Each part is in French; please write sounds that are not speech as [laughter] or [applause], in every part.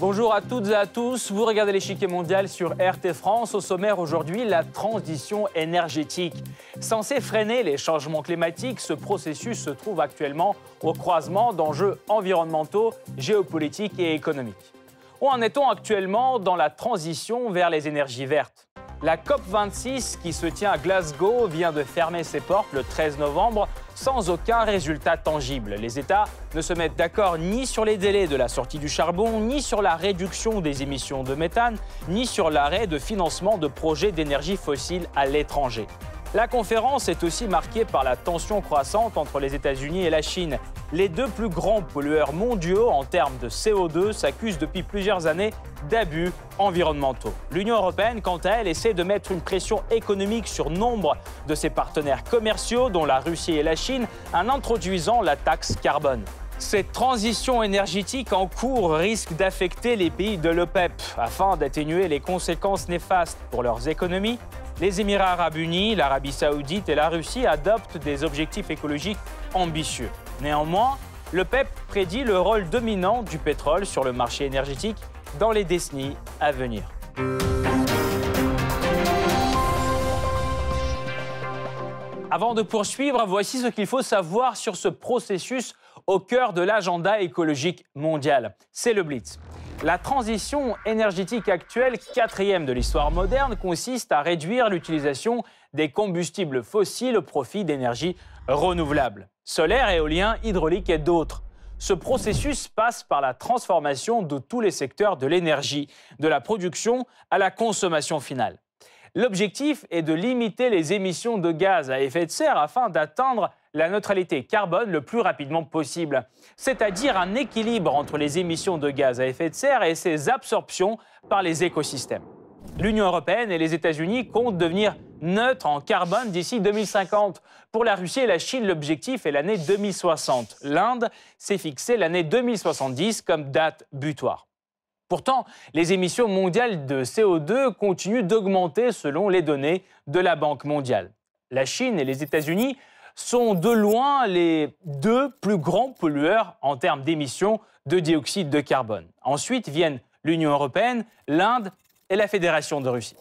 Bonjour à toutes et à tous, vous regardez l'échiquier mondial sur RT France. Au sommaire aujourd'hui, la transition énergétique. Censé freiner les changements climatiques, ce processus se trouve actuellement au croisement d'enjeux environnementaux, géopolitiques et économiques. Où en est-on actuellement dans la transition vers les énergies vertes? La COP26 qui se tient à Glasgow vient de fermer ses portes le 13 novembre sans aucun résultat tangible. Les États ne se mettent d'accord ni sur les délais de la sortie du charbon, ni sur la réduction des émissions de méthane, ni sur l'arrêt de financement de projets d'énergie fossile à l'étranger. La conférence est aussi marquée par la tension croissante entre les États-Unis et la Chine. Les deux plus grands pollueurs mondiaux en termes de CO2 s'accusent depuis plusieurs années d'abus environnementaux. L'Union européenne, quant à elle, essaie de mettre une pression économique sur nombre de ses partenaires commerciaux, dont la Russie et la Chine, en introduisant la taxe carbone. Cette transition énergétique en cours risque d'affecter les pays de l'OPEP. Afin d'atténuer les conséquences néfastes pour leurs économies, les Émirats arabes unis, l'Arabie saoudite et la Russie adoptent des objectifs écologiques ambitieux. Néanmoins, le PEP prédit le rôle dominant du pétrole sur le marché énergétique dans les décennies à venir. Avant de poursuivre, voici ce qu'il faut savoir sur ce processus au cœur de l'agenda écologique mondial. C'est le Blitz. La transition énergétique actuelle, quatrième de l'histoire moderne, consiste à réduire l'utilisation des combustibles fossiles au profit d'énergies renouvelables, solaire, éolien, hydraulique et d'autres. Ce processus passe par la transformation de tous les secteurs de l'énergie, de la production à la consommation finale. L'objectif est de limiter les émissions de gaz à effet de serre afin d'atteindre la neutralité carbone le plus rapidement possible, c'est-à-dire un équilibre entre les émissions de gaz à effet de serre et ses absorptions par les écosystèmes. L'Union européenne et les États-Unis comptent devenir neutres en carbone d'ici 2050. Pour la Russie et la Chine, l'objectif est l'année 2060. L'Inde s'est fixé l'année 2070 comme date butoir. Pourtant, les émissions mondiales de CO2 continuent d'augmenter selon les données de la Banque mondiale. La Chine et les États-Unis sont de loin les deux plus grands pollueurs en termes d'émissions de dioxyde de carbone. Ensuite viennent l'Union européenne, l'Inde et la Fédération de Russie.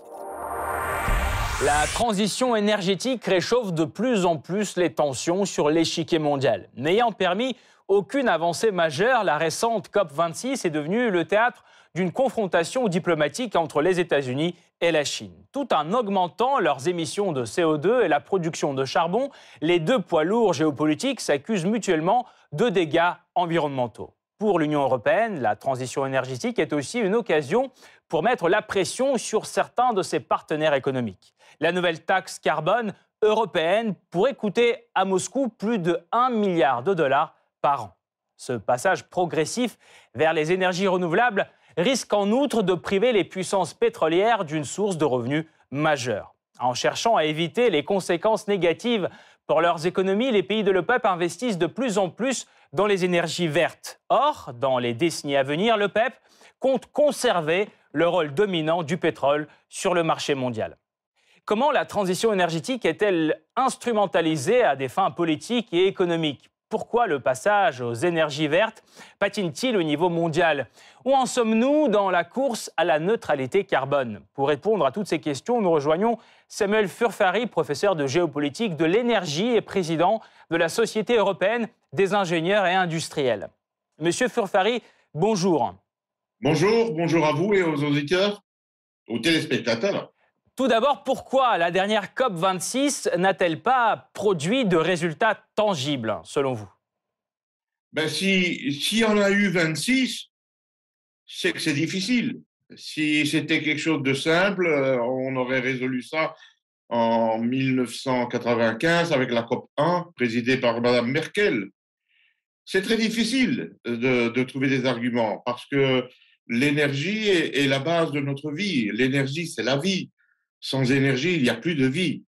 La transition énergétique réchauffe de plus en plus les tensions sur l'échiquier mondial. N'ayant permis aucune avancée majeure, la récente COP26 est devenue le théâtre d'une confrontation diplomatique entre les États-Unis et la Chine. Tout en augmentant leurs émissions de CO2 et la production de charbon, les deux poids lourds géopolitiques s'accusent mutuellement de dégâts environnementaux. Pour l'Union européenne, la transition énergétique est aussi une occasion pour mettre la pression sur certains de ses partenaires économiques. La nouvelle taxe carbone européenne pourrait coûter à Moscou plus de 1 milliard de dollars par an. Ce passage progressif vers les énergies renouvelables risque en outre de priver les puissances pétrolières d'une source de revenus majeure. En cherchant à éviter les conséquences négatives pour leurs économies, les pays de l'OPEP investissent de plus en plus dans les énergies vertes. Or, dans les décennies à venir, l'OPEP compte conserver le rôle dominant du pétrole sur le marché mondial. Comment la transition énergétique est-elle instrumentalisée à des fins politiques et économiques? Pourquoi le passage aux énergies vertes patine-t-il au niveau mondial? Où en sommes-nous dans la course à la neutralité carbone? Pour répondre à toutes ces questions, nous rejoignons Samuel Furfari, professeur de géopolitique de l'énergie et président de la Société européenne des ingénieurs et industriels. Monsieur Furfari, bonjour. Bonjour, bonjour à vous et aux auditeurs, aux téléspectateurs. Tout d'abord, pourquoi la dernière COP26 n'a-t-elle pas produit de résultats tangibles, selon vous? Ben si, si on a eu 26, c'est que c'est difficile. Si c'était quelque chose de simple, euh, on aurait résolu ça en 1995 avec la COP 1 présidée par Mme Merkel. C'est très difficile de, trouver des arguments parce que l'énergie est, la base de notre vie. L'énergie, c'est la vie sans énergie, il n'y a plus de vie.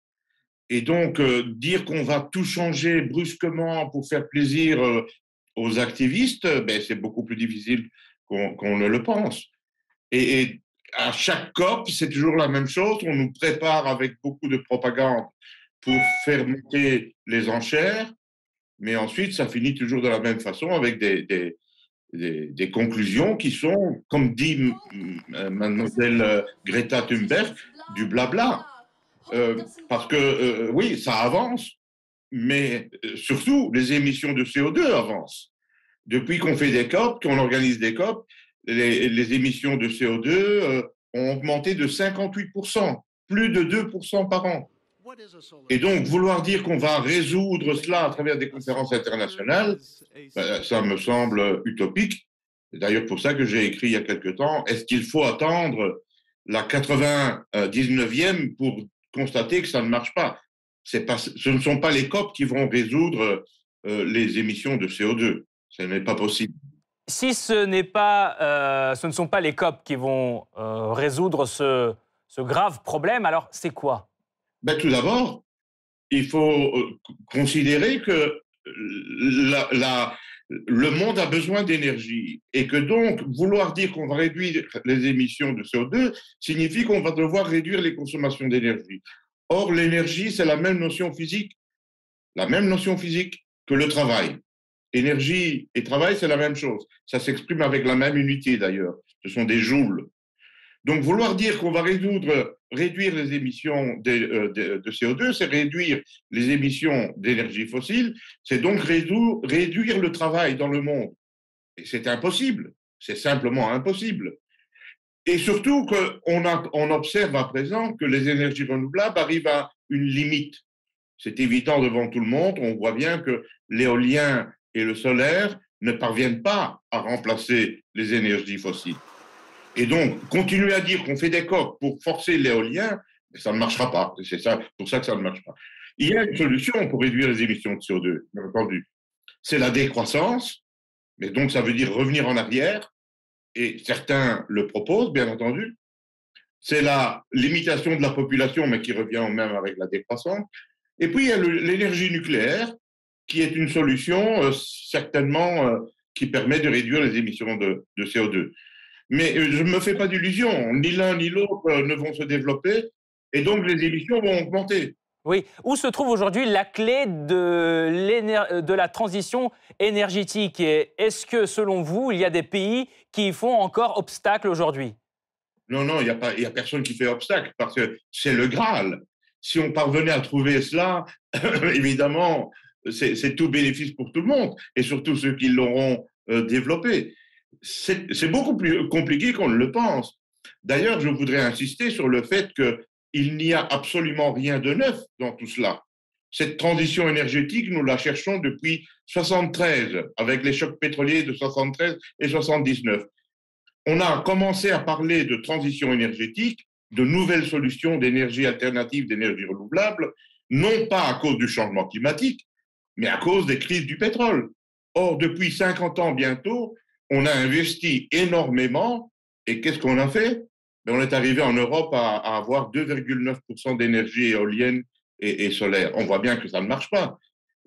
Et donc, euh, dire qu'on va tout changer brusquement pour faire plaisir euh, aux activistes, ben, c'est beaucoup plus difficile qu'on ne le pense. Et, à chaque COP, c'est toujours la même chose. On nous prépare avec beaucoup de propagande pour faire monter les enchères, mais ensuite, ça finit toujours de la même façon avec des, des, conclusions qui sont, comme dit mademoiselle euh, Greta Thunberg, du blabla. Euh, parce que euh, oui, ça avance, mais surtout, les émissions de CO2 avancent. Depuis qu'on fait des COP, qu'on organise des COP, les émissions de CO2 ont augmenté de 58%, plus de 2% par an. Et donc, vouloir dire qu'on va résoudre cela à travers des conférences internationales, ben, ça me semble utopique. C'est d'ailleurs pour ça que j'ai écrit il y a quelque temps, est-ce qu'il faut attendre la 99e pour constater que ça ne marche pas, pas Ce ne sont pas les COP qui vont résoudre euh, les émissions de CO2. Ce n'est pas possible. Si ce, n'est pas, euh, ce ne sont pas les COP qui vont euh, résoudre ce, ce grave problème, alors c'est quoi? Ben, Tout d'abord, il faut euh, considérer que la, le monde a besoin d'énergie et que donc vouloir dire qu'on va réduire les émissions de CO2 signifie qu'on va devoir réduire les consommations d'énergie. Or, l'énergie, c'est la même notion physique, la même notion physique que le travail. Énergie et travail, c'est la même chose. Ça s'exprime avec la même unité d'ailleurs. Ce sont des joules. Donc, vouloir dire qu'on va résoudre, réduire les émissions de, euh, de, CO2, c'est réduire les émissions d'énergie fossile, c'est donc réduire le travail dans le monde. Et c'est impossible, c'est simplement impossible. Et surtout qu'on on observe à présent que les énergies renouvelables arrivent à une limite. C'est évident devant tout le monde, on voit bien que l'éolien et le solaire ne parviennent pas à remplacer les énergies fossiles. Et donc, continuer à dire qu'on fait des coques pour forcer l'éolien, ça ne marchera pas. C'est ça, pour ça que ça ne marche pas. Il y a une solution pour réduire les émissions de CO2, bien entendu. C'est la décroissance, mais donc ça veut dire revenir en arrière, et certains le proposent, bien entendu. C'est la limitation de la population, mais qui revient même avec la décroissance. Et puis, il y a l'énergie nucléaire, qui est une solution euh, certainement euh, qui permet de réduire les émissions de CO2. Mais euh, je ne me fais pas d'illusions, ni l'un ni l'autre ne vont se développer, et donc les émissions vont augmenter. Oui. Où se trouve aujourd'hui la clé de, de, la transition énergétique? Est-ce que, selon vous, il y a des pays qui font encore obstacle aujourd'hui? Non, non, il n'y a, a personne qui fait obstacle, parce que c'est le Graal. Si on parvenait à trouver cela, [coughs] évidemment, c'est tout bénéfice pour tout le monde, et surtout ceux qui l'auront euh, développé. C'est beaucoup plus compliqué qu'on ne le pense. D'ailleurs, je voudrais insister sur le fait qu'il n'y a absolument rien de neuf dans tout cela. Cette transition énergétique, nous la cherchons depuis 73, avec les chocs pétroliers de 73 et 79. On a commencé à parler de transition énergétique, de nouvelles solutions d'énergie alternative, d'énergie renouvelable, non pas à cause du changement climatique, mais à cause des crises du pétrole. Or, depuis 50 ans bientôt, on a investi énormément et qu'est-ce qu'on a fait? Ben, On est arrivé en Europe à, avoir 2,9% d'énergie éolienne et, solaire. On voit bien que ça ne marche pas.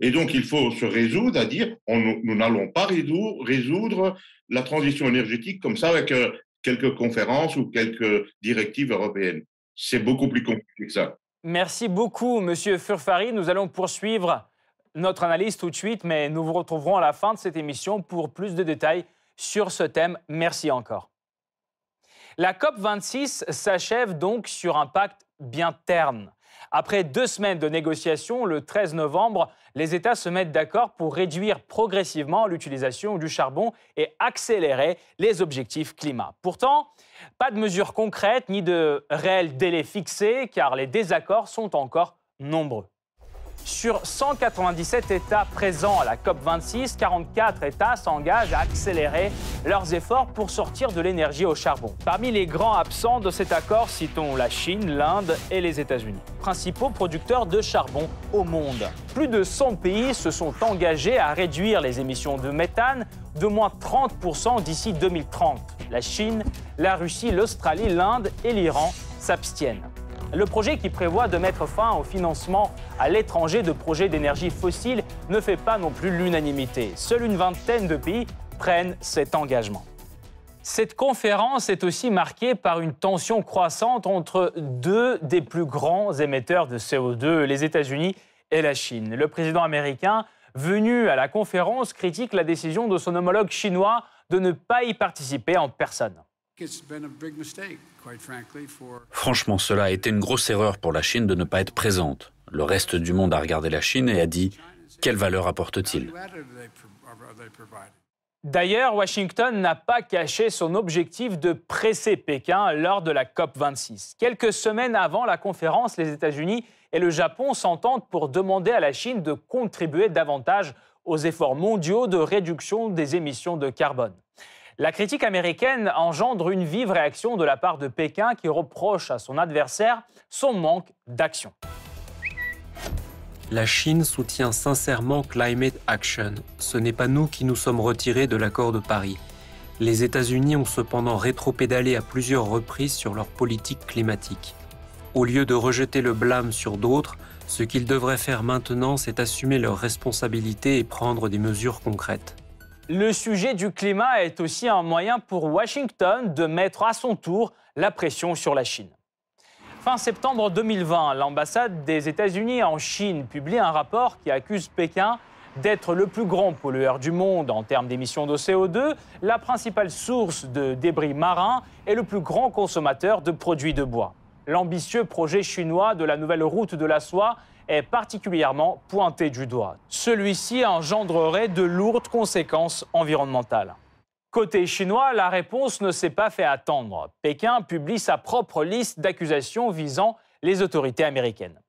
Et donc, il faut se résoudre à dire, nous n'allons pas résoudre, résoudre, la transition énergétique comme ça avec euh, quelques conférences ou quelques directives européennes. C'est beaucoup plus compliqué que ça. Merci beaucoup, Monsieur Furfari. Nous allons poursuivre notre analyse tout de suite, mais nous vous retrouverons à la fin de cette émission pour plus de détails sur ce thème. Merci encore. La COP26 s'achève donc sur un pacte bien terne. Après deux semaines de négociations, le 13 novembre, les États se mettent d'accord pour réduire progressivement l'utilisation du charbon et accélérer les objectifs climat. Pourtant, pas de mesures concrètes ni de réels délais fixés, car les désaccords sont encore nombreux. Sur 197 États présents à la COP26, 44 États s'engagent à accélérer leurs efforts pour sortir de l'énergie au charbon. Parmi les grands absents de cet accord, citons la Chine, l'Inde et les États-Unis, principaux producteurs de charbon au monde. Plus de 100 pays se sont engagés à réduire les émissions de méthane de moins 30% d'ici 2030. La Chine, la Russie, l'Australie, l'Inde et l'Iran s'abstiennent. Le projet qui prévoit de mettre fin au financement à l'étranger de projets d'énergie fossile ne fait pas non plus l'unanimité. Seule une vingtaine de pays prennent cet engagement. Cette conférence est aussi marquée par une tension croissante entre deux des plus grands émetteurs de CO2, les États-Unis et la Chine. Le président américain, venu à la conférence, critique la décision de son homologue chinois de ne pas y participer en personne. Franchement, cela a été une grosse erreur pour la Chine de ne pas être présente. Le reste du monde a regardé la Chine et a dit quelle valeur apporte-t-il? D'ailleurs, Washington n'a pas caché son objectif de presser Pékin lors de la COP26. Quelques semaines avant la conférence, les États-Unis et le Japon s'entendent pour demander à la Chine de contribuer davantage aux efforts mondiaux de réduction des émissions de carbone. La critique américaine engendre une vive réaction de la part de Pékin qui reproche à son adversaire son manque d'action. La Chine soutient sincèrement Climate Action. Ce n'est pas nous qui nous sommes retirés de l'accord de Paris. Les États-Unis ont cependant rétropédalé à plusieurs reprises sur leur politique climatique. Au lieu de rejeter le blâme sur d'autres, ce qu'ils devraient faire maintenant, c'est assumer leurs responsabilités et prendre des mesures concrètes. Le sujet du climat est aussi un moyen pour Washington de mettre à son tour la pression sur la Chine. Fin septembre 2020, l'ambassade des États-Unis en Chine publie un rapport qui accuse Pékin d'être le plus grand pollueur du monde en termes d'émissions de CO2, la principale source de débris marins et le plus grand consommateur de produits de bois. L'ambitieux projet chinois de la nouvelle route de la soie est particulièrement pointé du doigt. Celui-ci engendrerait de lourdes conséquences environnementales. Côté chinois, la réponse ne s'est pas fait attendre. Pékin publie sa propre liste d'accusations visant les autorités américaines.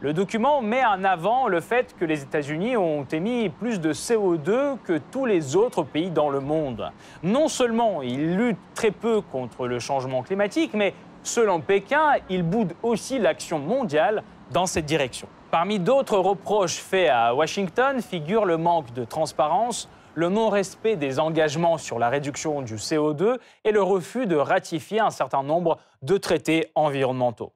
Le document met en avant le fait que les États-Unis ont émis plus de CO2 que tous les autres pays dans le monde. Non seulement ils luttent très peu contre le changement climatique, mais selon Pékin, ils boudent aussi l'action mondiale dans cette direction. Parmi d'autres reproches faits à Washington figure le manque de transparence, le non-respect des engagements sur la réduction du CO2 et le refus de ratifier un certain nombre de traités environnementaux.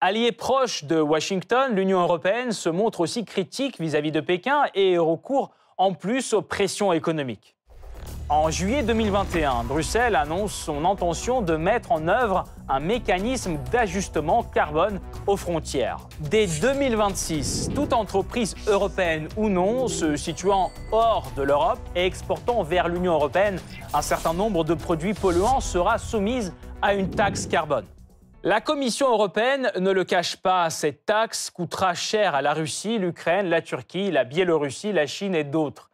Allié proche de Washington, l'Union européenne se montre aussi critique vis-à-vis de Pékin et recourt en plus aux pressions économiques. En juillet 2021, Bruxelles annonce son intention de mettre en œuvre un mécanisme d'ajustement carbone aux frontières. Dès 2026, toute entreprise européenne ou non se situant hors de l'Europe et exportant vers l'Union européenne un certain nombre de produits polluants sera soumise à une taxe carbone. La Commission européenne ne le cache pas, cette taxe coûtera cher à la Russie, l'Ukraine, la Turquie, la Biélorussie, la Chine et d'autres.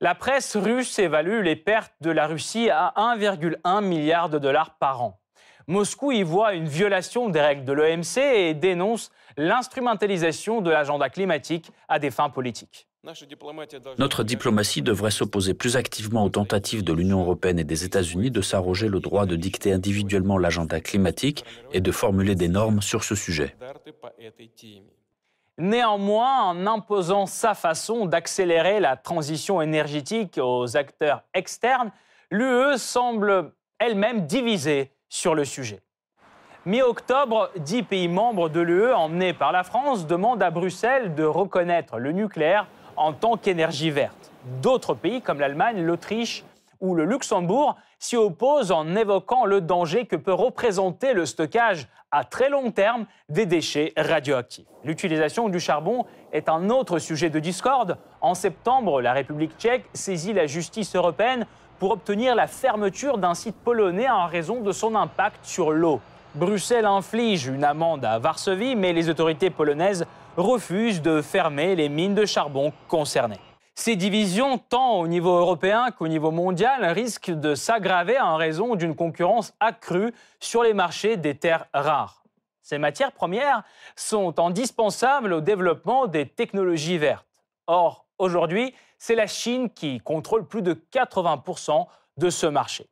La presse russe évalue les pertes de la Russie à 1,1 milliard de dollars par an. Moscou y voit une violation des règles de l'OMC et dénonce l'instrumentalisation de l'agenda climatique à des fins politiques. Notre diplomatie devrait s'opposer plus activement aux tentatives de l'Union européenne et des États-Unis de s'arroger le droit de dicter individuellement l'agenda climatique et de formuler des normes sur ce sujet. Néanmoins, en imposant sa façon d'accélérer la transition énergétique aux acteurs externes, l'UE semble elle-même divisée sur le sujet. Mi-octobre, dix pays membres de l'UE, emmenés par la France, demandent à Bruxelles de reconnaître le nucléaire en tant qu'énergie verte. D'autres pays, comme l'Allemagne, l'Autriche ou le Luxembourg, s'y opposent en évoquant le danger que peut représenter le stockage à très long terme des déchets radioactifs. L'utilisation du charbon est un autre sujet de discorde. En septembre, la République tchèque saisit la justice européenne pour obtenir la fermeture d'un site polonais en raison de son impact sur l'eau. Bruxelles inflige une amende à Varsovie, mais les autorités polonaises refusent de fermer les mines de charbon concernées. Ces divisions, tant au niveau européen qu'au niveau mondial, risquent de s'aggraver en raison d'une concurrence accrue sur les marchés des terres rares. Ces matières premières sont indispensables au développement des technologies vertes. Or, aujourd'hui, c'est la Chine qui contrôle plus de 80% de ce marché.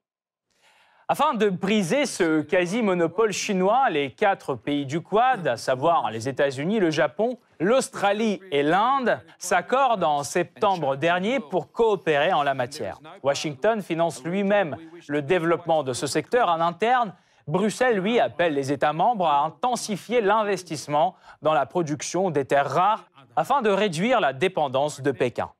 Afin de briser ce quasi-monopole chinois, les quatre pays du Quad, à savoir les États-Unis, le Japon, l'Australie et l'Inde, s'accordent en septembre dernier pour coopérer en la matière. Washington finance lui-même le développement de ce secteur en interne. Bruxelles, lui, appelle les États membres à intensifier l'investissement dans la production des terres rares afin de réduire la dépendance de Pékin.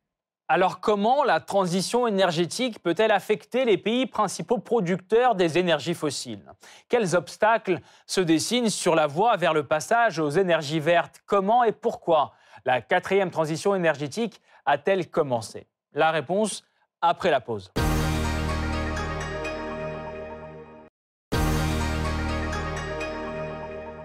Alors comment la transition énergétique peut-elle affecter les pays principaux producteurs des énergies fossiles? Quels obstacles se dessinent sur la voie vers le passage aux énergies vertes? Comment et pourquoi la quatrième transition énergétique a-t-elle commencé? La réponse après la pause.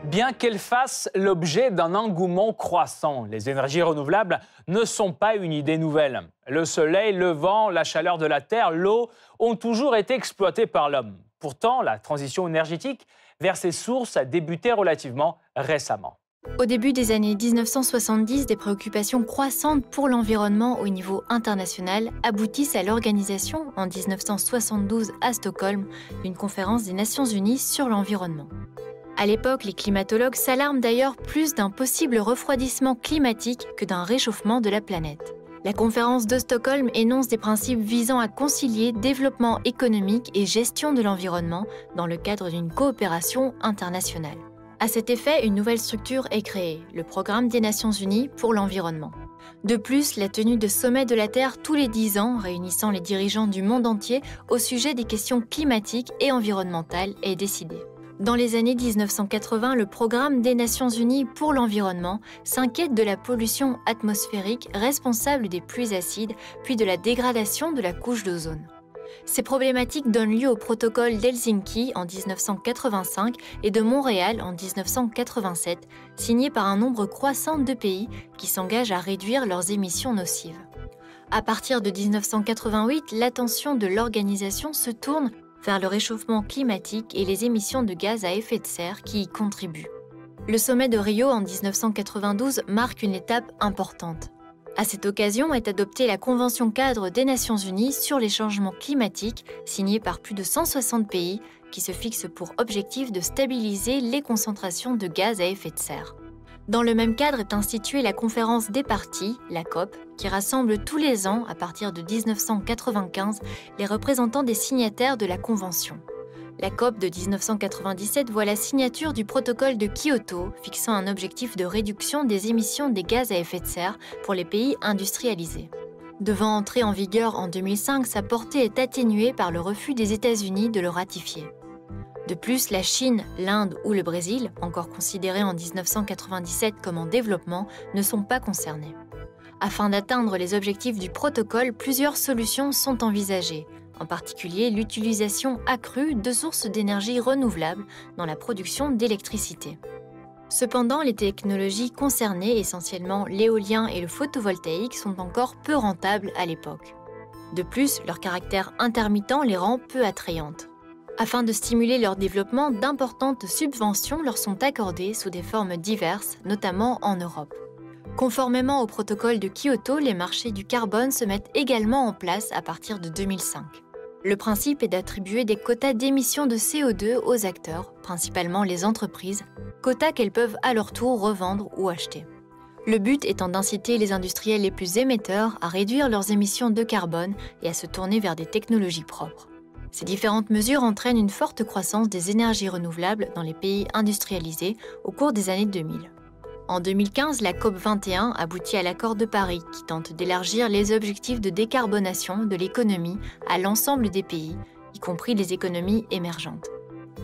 Bien qu'elles fassent l'objet d'un engouement croissant, les énergies renouvelables ne sont pas une idée nouvelle. Le soleil, le vent, la chaleur de la terre, l'eau ont toujours été exploités par l'homme. Pourtant, la transition énergétique vers ces sources a débuté relativement récemment. Au début des années 1970, des préoccupations croissantes pour l'environnement au niveau international aboutissent à l'organisation, en 1972 à Stockholm, d'une conférence des Nations Unies sur l'environnement. À l'époque, les climatologues s'alarment d'ailleurs plus d'un possible refroidissement climatique que d'un réchauffement de la planète. La conférence de Stockholm énonce des principes visant à concilier développement économique et gestion de l'environnement dans le cadre d'une coopération internationale. À cet effet, une nouvelle structure est créée, le Programme des Nations Unies pour l'environnement. De plus, la tenue de sommets de la Terre tous les 10 ans, réunissant les dirigeants du monde entier au sujet des questions climatiques et environnementales, est décidée. Dans les années 1980, le Programme des Nations Unies pour l'environnement s'inquiète de la pollution atmosphérique responsable des pluies acides, puis de la dégradation de la couche d'ozone. Ces problématiques donnent lieu au protocole d'Helsinki en 1985 et de Montréal en 1987, signé par un nombre croissant de pays qui s'engagent à réduire leurs émissions nocives. À partir de 1988, l'attention de l'organisation se tourne vers le réchauffement climatique et les émissions de gaz à effet de serre qui y contribuent. Le sommet de Rio en 1992 marque une étape importante. À cette occasion est adoptée la Convention cadre des Nations Unies sur les changements climatiques, signée par plus de 160 pays, qui se fixe pour objectif de stabiliser les concentrations de gaz à effet de serre. Dans le même cadre est instituée la conférence des parties, la COP, qui rassemble tous les ans, à partir de 1995, les représentants des signataires de la Convention. La COP de 1997 voit la signature du protocole de Kyoto fixant un objectif de réduction des émissions des gaz à effet de serre pour les pays industrialisés. Devant entrer en vigueur en 2005, sa portée est atténuée par le refus des États-Unis de le ratifier. De plus, la Chine, l'Inde ou le Brésil, encore considérés en 1997 comme en développement, ne sont pas concernés. Afin d'atteindre les objectifs du protocole, plusieurs solutions sont envisagées, en particulier l'utilisation accrue de sources d'énergie renouvelables dans la production d'électricité. Cependant, les technologies concernées, essentiellement l'éolien et le photovoltaïque, sont encore peu rentables à l'époque. De plus, leur caractère intermittent les rend peu attrayantes. Afin de stimuler leur développement, d'importantes subventions leur sont accordées sous des formes diverses, notamment en Europe. Conformément au protocole de Kyoto, les marchés du carbone se mettent également en place à partir de 2005. Le principe est d'attribuer des quotas d'émissions de CO2 aux acteurs, principalement les entreprises, quotas qu'elles peuvent à leur tour revendre ou acheter. Le but étant d'inciter les industriels les plus émetteurs à réduire leurs émissions de carbone et à se tourner vers des technologies propres. Ces différentes mesures entraînent une forte croissance des énergies renouvelables dans les pays industrialisés au cours des années 2000. En 2015, la COP21 aboutit à l'accord de Paris qui tente d'élargir les objectifs de décarbonation de l'économie à l'ensemble des pays, y compris les économies émergentes.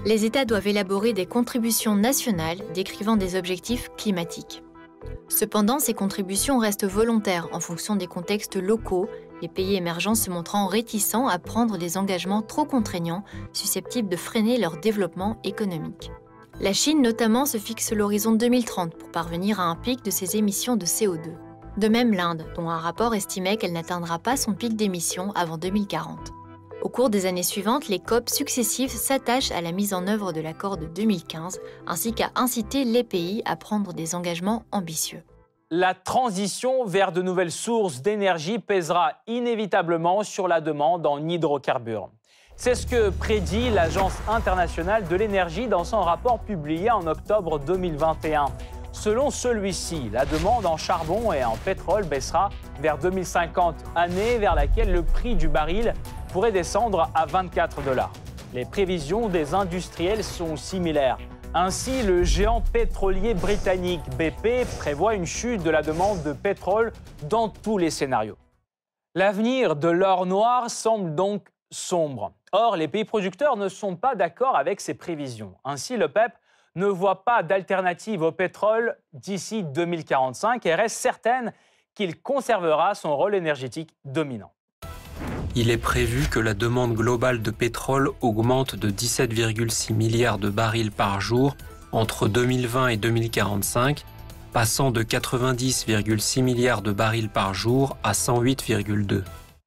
Les États doivent élaborer des contributions nationales décrivant des objectifs climatiques. Cependant, ces contributions restent volontaires en fonction des contextes locaux, les pays émergents se montrant réticents à prendre des engagements trop contraignants susceptibles de freiner leur développement économique. La Chine notamment se fixe l'horizon 2030 pour parvenir à un pic de ses émissions de CO2. De même l'Inde, dont un rapport estimait qu'elle n'atteindra pas son pic d'émissions avant 2040. Au cours des années suivantes, les COP successives s'attachent à la mise en œuvre de l'accord de 2015, ainsi qu'à inciter les pays à prendre des engagements ambitieux. La transition vers de nouvelles sources d'énergie pèsera inévitablement sur la demande en hydrocarbures. C'est ce que prédit l'Agence internationale de l'énergie dans son rapport publié en octobre 2021. Selon celui-ci, la demande en charbon et en pétrole baissera vers 2050, année vers laquelle le prix du baril pourrait descendre à 24 dollars. Les prévisions des industriels sont similaires. Ainsi, le géant pétrolier britannique BP prévoit une chute de la demande de pétrole dans tous les scénarios. L'avenir de l'or noir semble donc sombre. Or, les pays producteurs ne sont pas d'accord avec ces prévisions. Ainsi, le PEP ne voit pas d'alternative au pétrole d'ici 2045 et reste certaine qu'il conservera son rôle énergétique dominant. Il est prévu que la demande globale de pétrole augmente de 17,6 milliards de barils par jour entre 2020 et 2045, passant de 90,6 milliards de barils par jour à 108,2.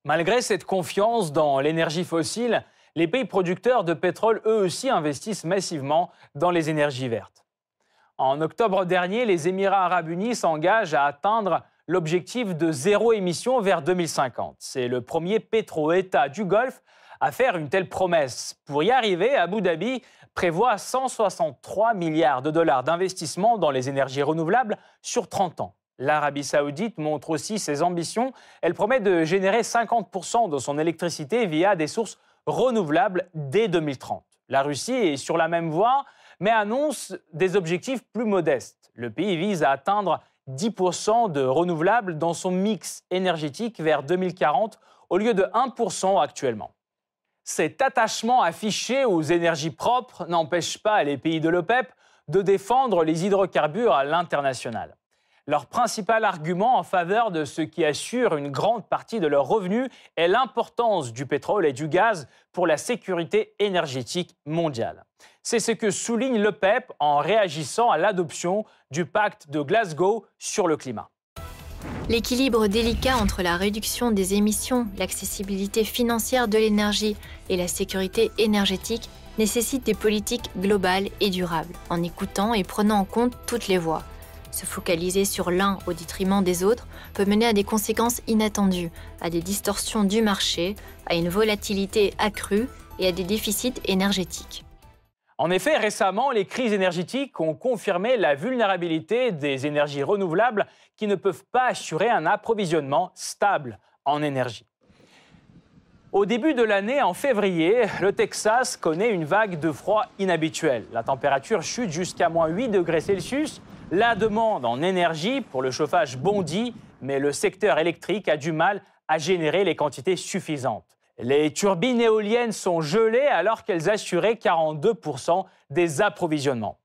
Malgré cette confiance dans l'énergie fossile, les pays producteurs de pétrole, eux aussi, investissent massivement dans les énergies vertes. En octobre dernier, les Émirats arabes unis s'engagent à atteindre l'objectif de zéro émission vers 2050. C'est le premier pétro-État du Golfe à faire une telle promesse. Pour y arriver, Abu Dhabi prévoit 163 milliards de dollars d'investissement dans les énergies renouvelables sur 30 ans. L'Arabie saoudite montre aussi ses ambitions. Elle promet de générer 50% de son électricité via des sources renouvelables dès 2030. La Russie est sur la même voie, mais annonce des objectifs plus modestes. Le pays vise à atteindre 10% de renouvelables dans son mix énergétique vers 2040 au lieu de 1% actuellement. Cet attachement affiché aux énergies propres n'empêche pas les pays de l'OPEP de défendre les hydrocarbures à l'international. Leur principal argument en faveur de ce qui assure une grande partie de leurs revenus est l'importance du pétrole et du gaz pour la sécurité énergétique mondiale. C'est ce que souligne le PEP en réagissant à l'adoption du pacte de Glasgow sur le climat. L'équilibre délicat entre la réduction des émissions, l'accessibilité financière de l'énergie et la sécurité énergétique nécessite des politiques globales et durables, en écoutant et prenant en compte toutes les voies. Se focaliser sur l'un au détriment des autres peut mener à des conséquences inattendues, à des distorsions du marché, à une volatilité accrue et à des déficits énergétiques. En effet, récemment, les crises énergétiques ont confirmé la vulnérabilité des énergies renouvelables qui ne peuvent pas assurer un approvisionnement stable en énergie. Au début de l'année, en février, le Texas connaît une vague de froid inhabituelle. La température chute jusqu'à moins 8 degrés Celsius la demande en énergie pour le chauffage bondit, mais le secteur électrique a du mal à générer les quantités suffisantes. Les turbines éoliennes sont gelées alors qu'elles assuraient 42% des approvisionnements.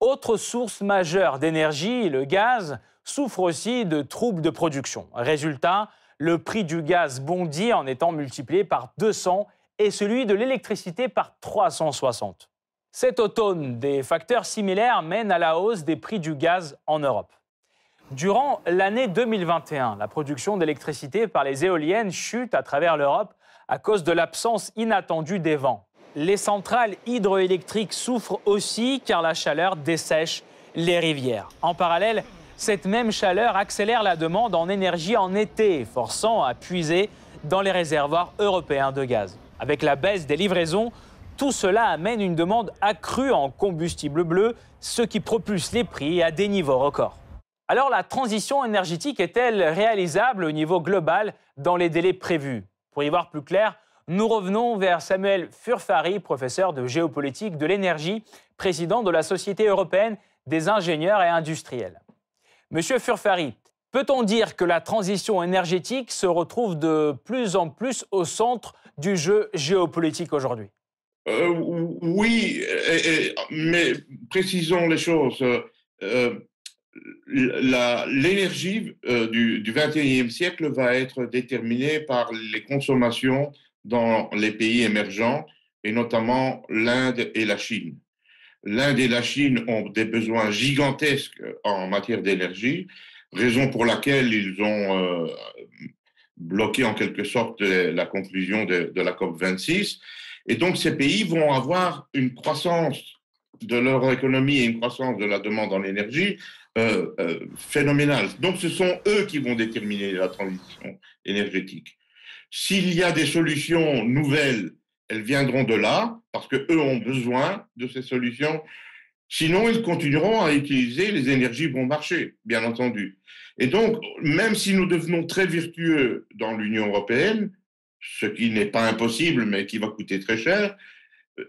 Autre source majeure d'énergie, le gaz, souffre aussi de troubles de production. Résultat, le prix du gaz bondit en étant multiplié par 200 et celui de l'électricité par 360. Cet automne, des facteurs similaires mènent à la hausse des prix du gaz en Europe. Durant l'année 2021, la production d'électricité par les éoliennes chute à travers l'Europe à cause de l'absence inattendue des vents. Les centrales hydroélectriques souffrent aussi car la chaleur dessèche les rivières. En parallèle, cette même chaleur accélère la demande en énergie en été, forçant à puiser dans les réservoirs européens de gaz. Avec la baisse des livraisons, tout cela amène une demande accrue en combustible bleu, ce qui propulse les prix à des niveaux records. Alors la transition énergétique est-elle réalisable au niveau global dans les délais prévus? Pour y voir plus clair, nous revenons vers Samuel Furfari, professeur de géopolitique de l'énergie, président de la Société européenne des ingénieurs et industriels. Monsieur Furfari, peut-on dire que la transition énergétique se retrouve de plus en plus au centre du jeu géopolitique aujourd'hui? Euh, oui, mais précisons les choses. Euh, l'énergie euh, du, du 21e siècle va être déterminée par les consommations dans les pays émergents, et notamment l'Inde et la Chine. L'Inde et la Chine ont des besoins gigantesques en matière d'énergie, raison pour laquelle ils ont bloqué en quelque sorte la conclusion de, la COP 26. Et donc, ces pays vont avoir une croissance de leur économie et une croissance de la demande en énergie euh, euh, phénoménale. Donc, ce sont eux qui vont déterminer la transition énergétique. S'il y a des solutions nouvelles, elles viendront de là, parce qu'eux ont besoin de ces solutions. Sinon, ils continueront à utiliser les énergies bon marché, bien entendu. Et donc, même si nous devenons très vertueux dans l'Union européenne, ce qui n'est pas impossible, mais qui va coûter très cher,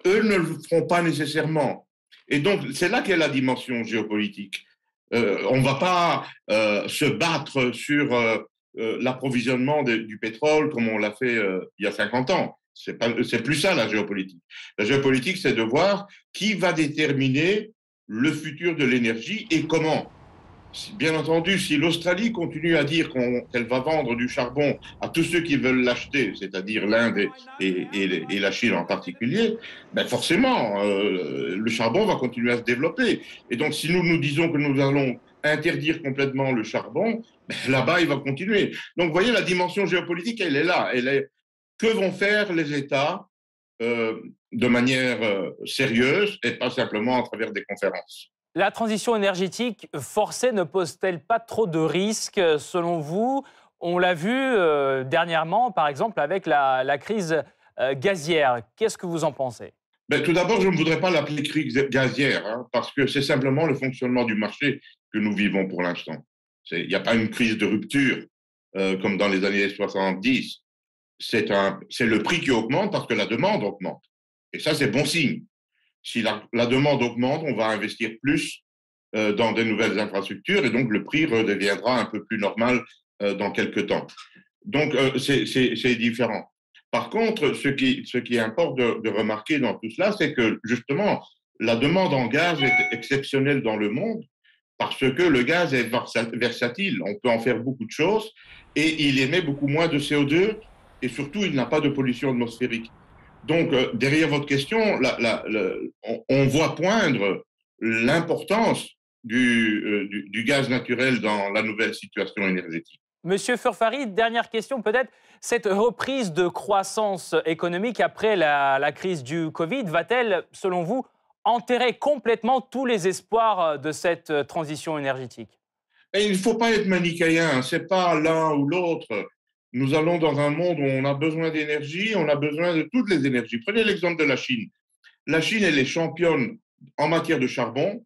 eux ne le feront pas nécessairement. Et donc, c'est là qu'est la dimension géopolitique. Euh, on ne va pas euh, se battre sur euh, l'approvisionnement du pétrole comme on l'a fait il y a 50 ans. C'est plus ça la géopolitique. La géopolitique, c'est de voir qui va déterminer le futur de l'énergie et comment. Bien entendu, si l'Australie continue à dire qu'elle va vendre du charbon à tous ceux qui veulent l'acheter, c'est-à-dire l'Inde et, la Chine en particulier, ben forcément, euh, le charbon va continuer à se développer. Et donc, si nous nous disons que nous allons interdire complètement le charbon, ben là-bas, il va continuer. Donc, vous voyez, la dimension géopolitique, elle est là. Elle est... Que vont faire les États euh, de manière euh, sérieuse et pas simplement à travers des conférences? La transition énergétique forcée ne pose-t-elle pas trop de risques selon vous? On l'a vu euh, dernièrement, par exemple, avec la, crise euh, gazière. Qu'est-ce que vous en pensez? Ben, Tout d'abord, je ne voudrais pas l'appeler crise gazière, hein, parce que c'est simplement le fonctionnement du marché que nous vivons pour l'instant. Il n'y a pas une crise de rupture euh, comme dans les années 70. C'est le prix qui augmente parce que la demande augmente. Et ça, c'est bon signe si la, demande augmente, on va investir plus euh, dans des nouvelles infrastructures et donc le prix redeviendra un peu plus normal euh, dans quelques temps. Donc, euh, c'est différent. Par contre, ce qui, ce qui importe de, de remarquer dans tout cela, c'est que justement, la demande en gaz est exceptionnelle dans le monde parce que le gaz est versatile. On peut en faire beaucoup de choses et il émet beaucoup moins de CO2 et surtout, il n'a pas de pollution atmosphérique. Donc, euh, derrière votre question, on, voit poindre l'importance euh, du, gaz naturel dans la nouvelle situation énergétique. Monsieur Furfari, dernière question peut-être. Cette reprise de croissance économique après la, crise du Covid va-t-elle, selon vous, enterrer complètement tous les espoirs de cette transition énergétique? Il ne faut pas être manichéen, ce n'est pas l'un ou l'autre. Nous allons dans un monde où on a besoin d'énergie, on a besoin de toutes les énergies. Prenez l'exemple de la Chine. La Chine, elle est championne en matière de charbon.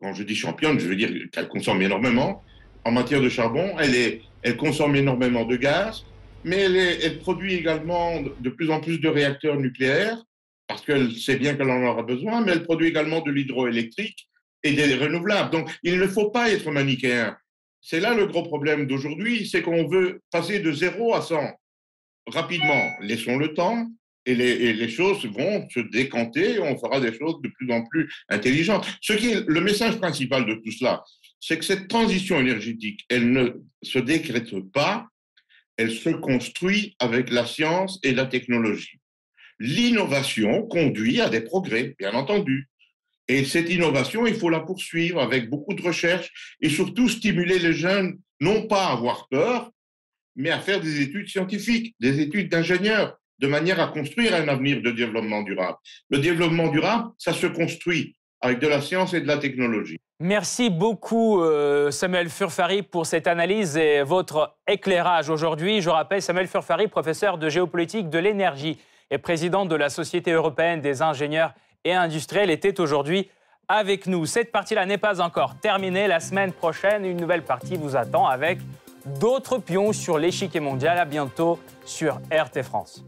Quand je dis championne, je veux dire qu'elle consomme énormément. En matière de charbon, elle, est, elle consomme énormément de gaz, mais elle, elle produit également de plus en plus de réacteurs nucléaires, parce qu'elle sait bien qu'elle en aura besoin, mais elle produit également de l'hydroélectrique et des renouvelables. Donc, il ne faut pas être manichéen. C'est là le gros problème d'aujourd'hui, c'est qu'on veut passer de 0 à 100 rapidement. Laissons le temps et les, choses vont se décanter, on fera des choses de plus en plus intelligentes. Ce qui est le message principal de tout cela, c'est que cette transition énergétique, elle ne se décrète pas, elle se construit avec la science et la technologie. L'innovation conduit à des progrès, bien entendu. Et cette innovation, il faut la poursuivre avec beaucoup de recherche et surtout stimuler les jeunes, non pas à avoir peur, mais à faire des études scientifiques, des études d'ingénieurs, de manière à construire un avenir de développement durable. Le développement durable, ça se construit avec de la science et de la technologie. Merci beaucoup euh, Samuel Furfari pour cette analyse et votre éclairage aujourd'hui. Je rappelle Samuel Furfari, professeur de géopolitique de l'énergie et président de la Société européenne des ingénieurs et industriel était aujourd'hui avec nous. Cette partie-là n'est pas encore terminée. La semaine prochaine, une nouvelle partie vous attend avec d'autres pions sur l'échiquier mondial. À bientôt sur RT France.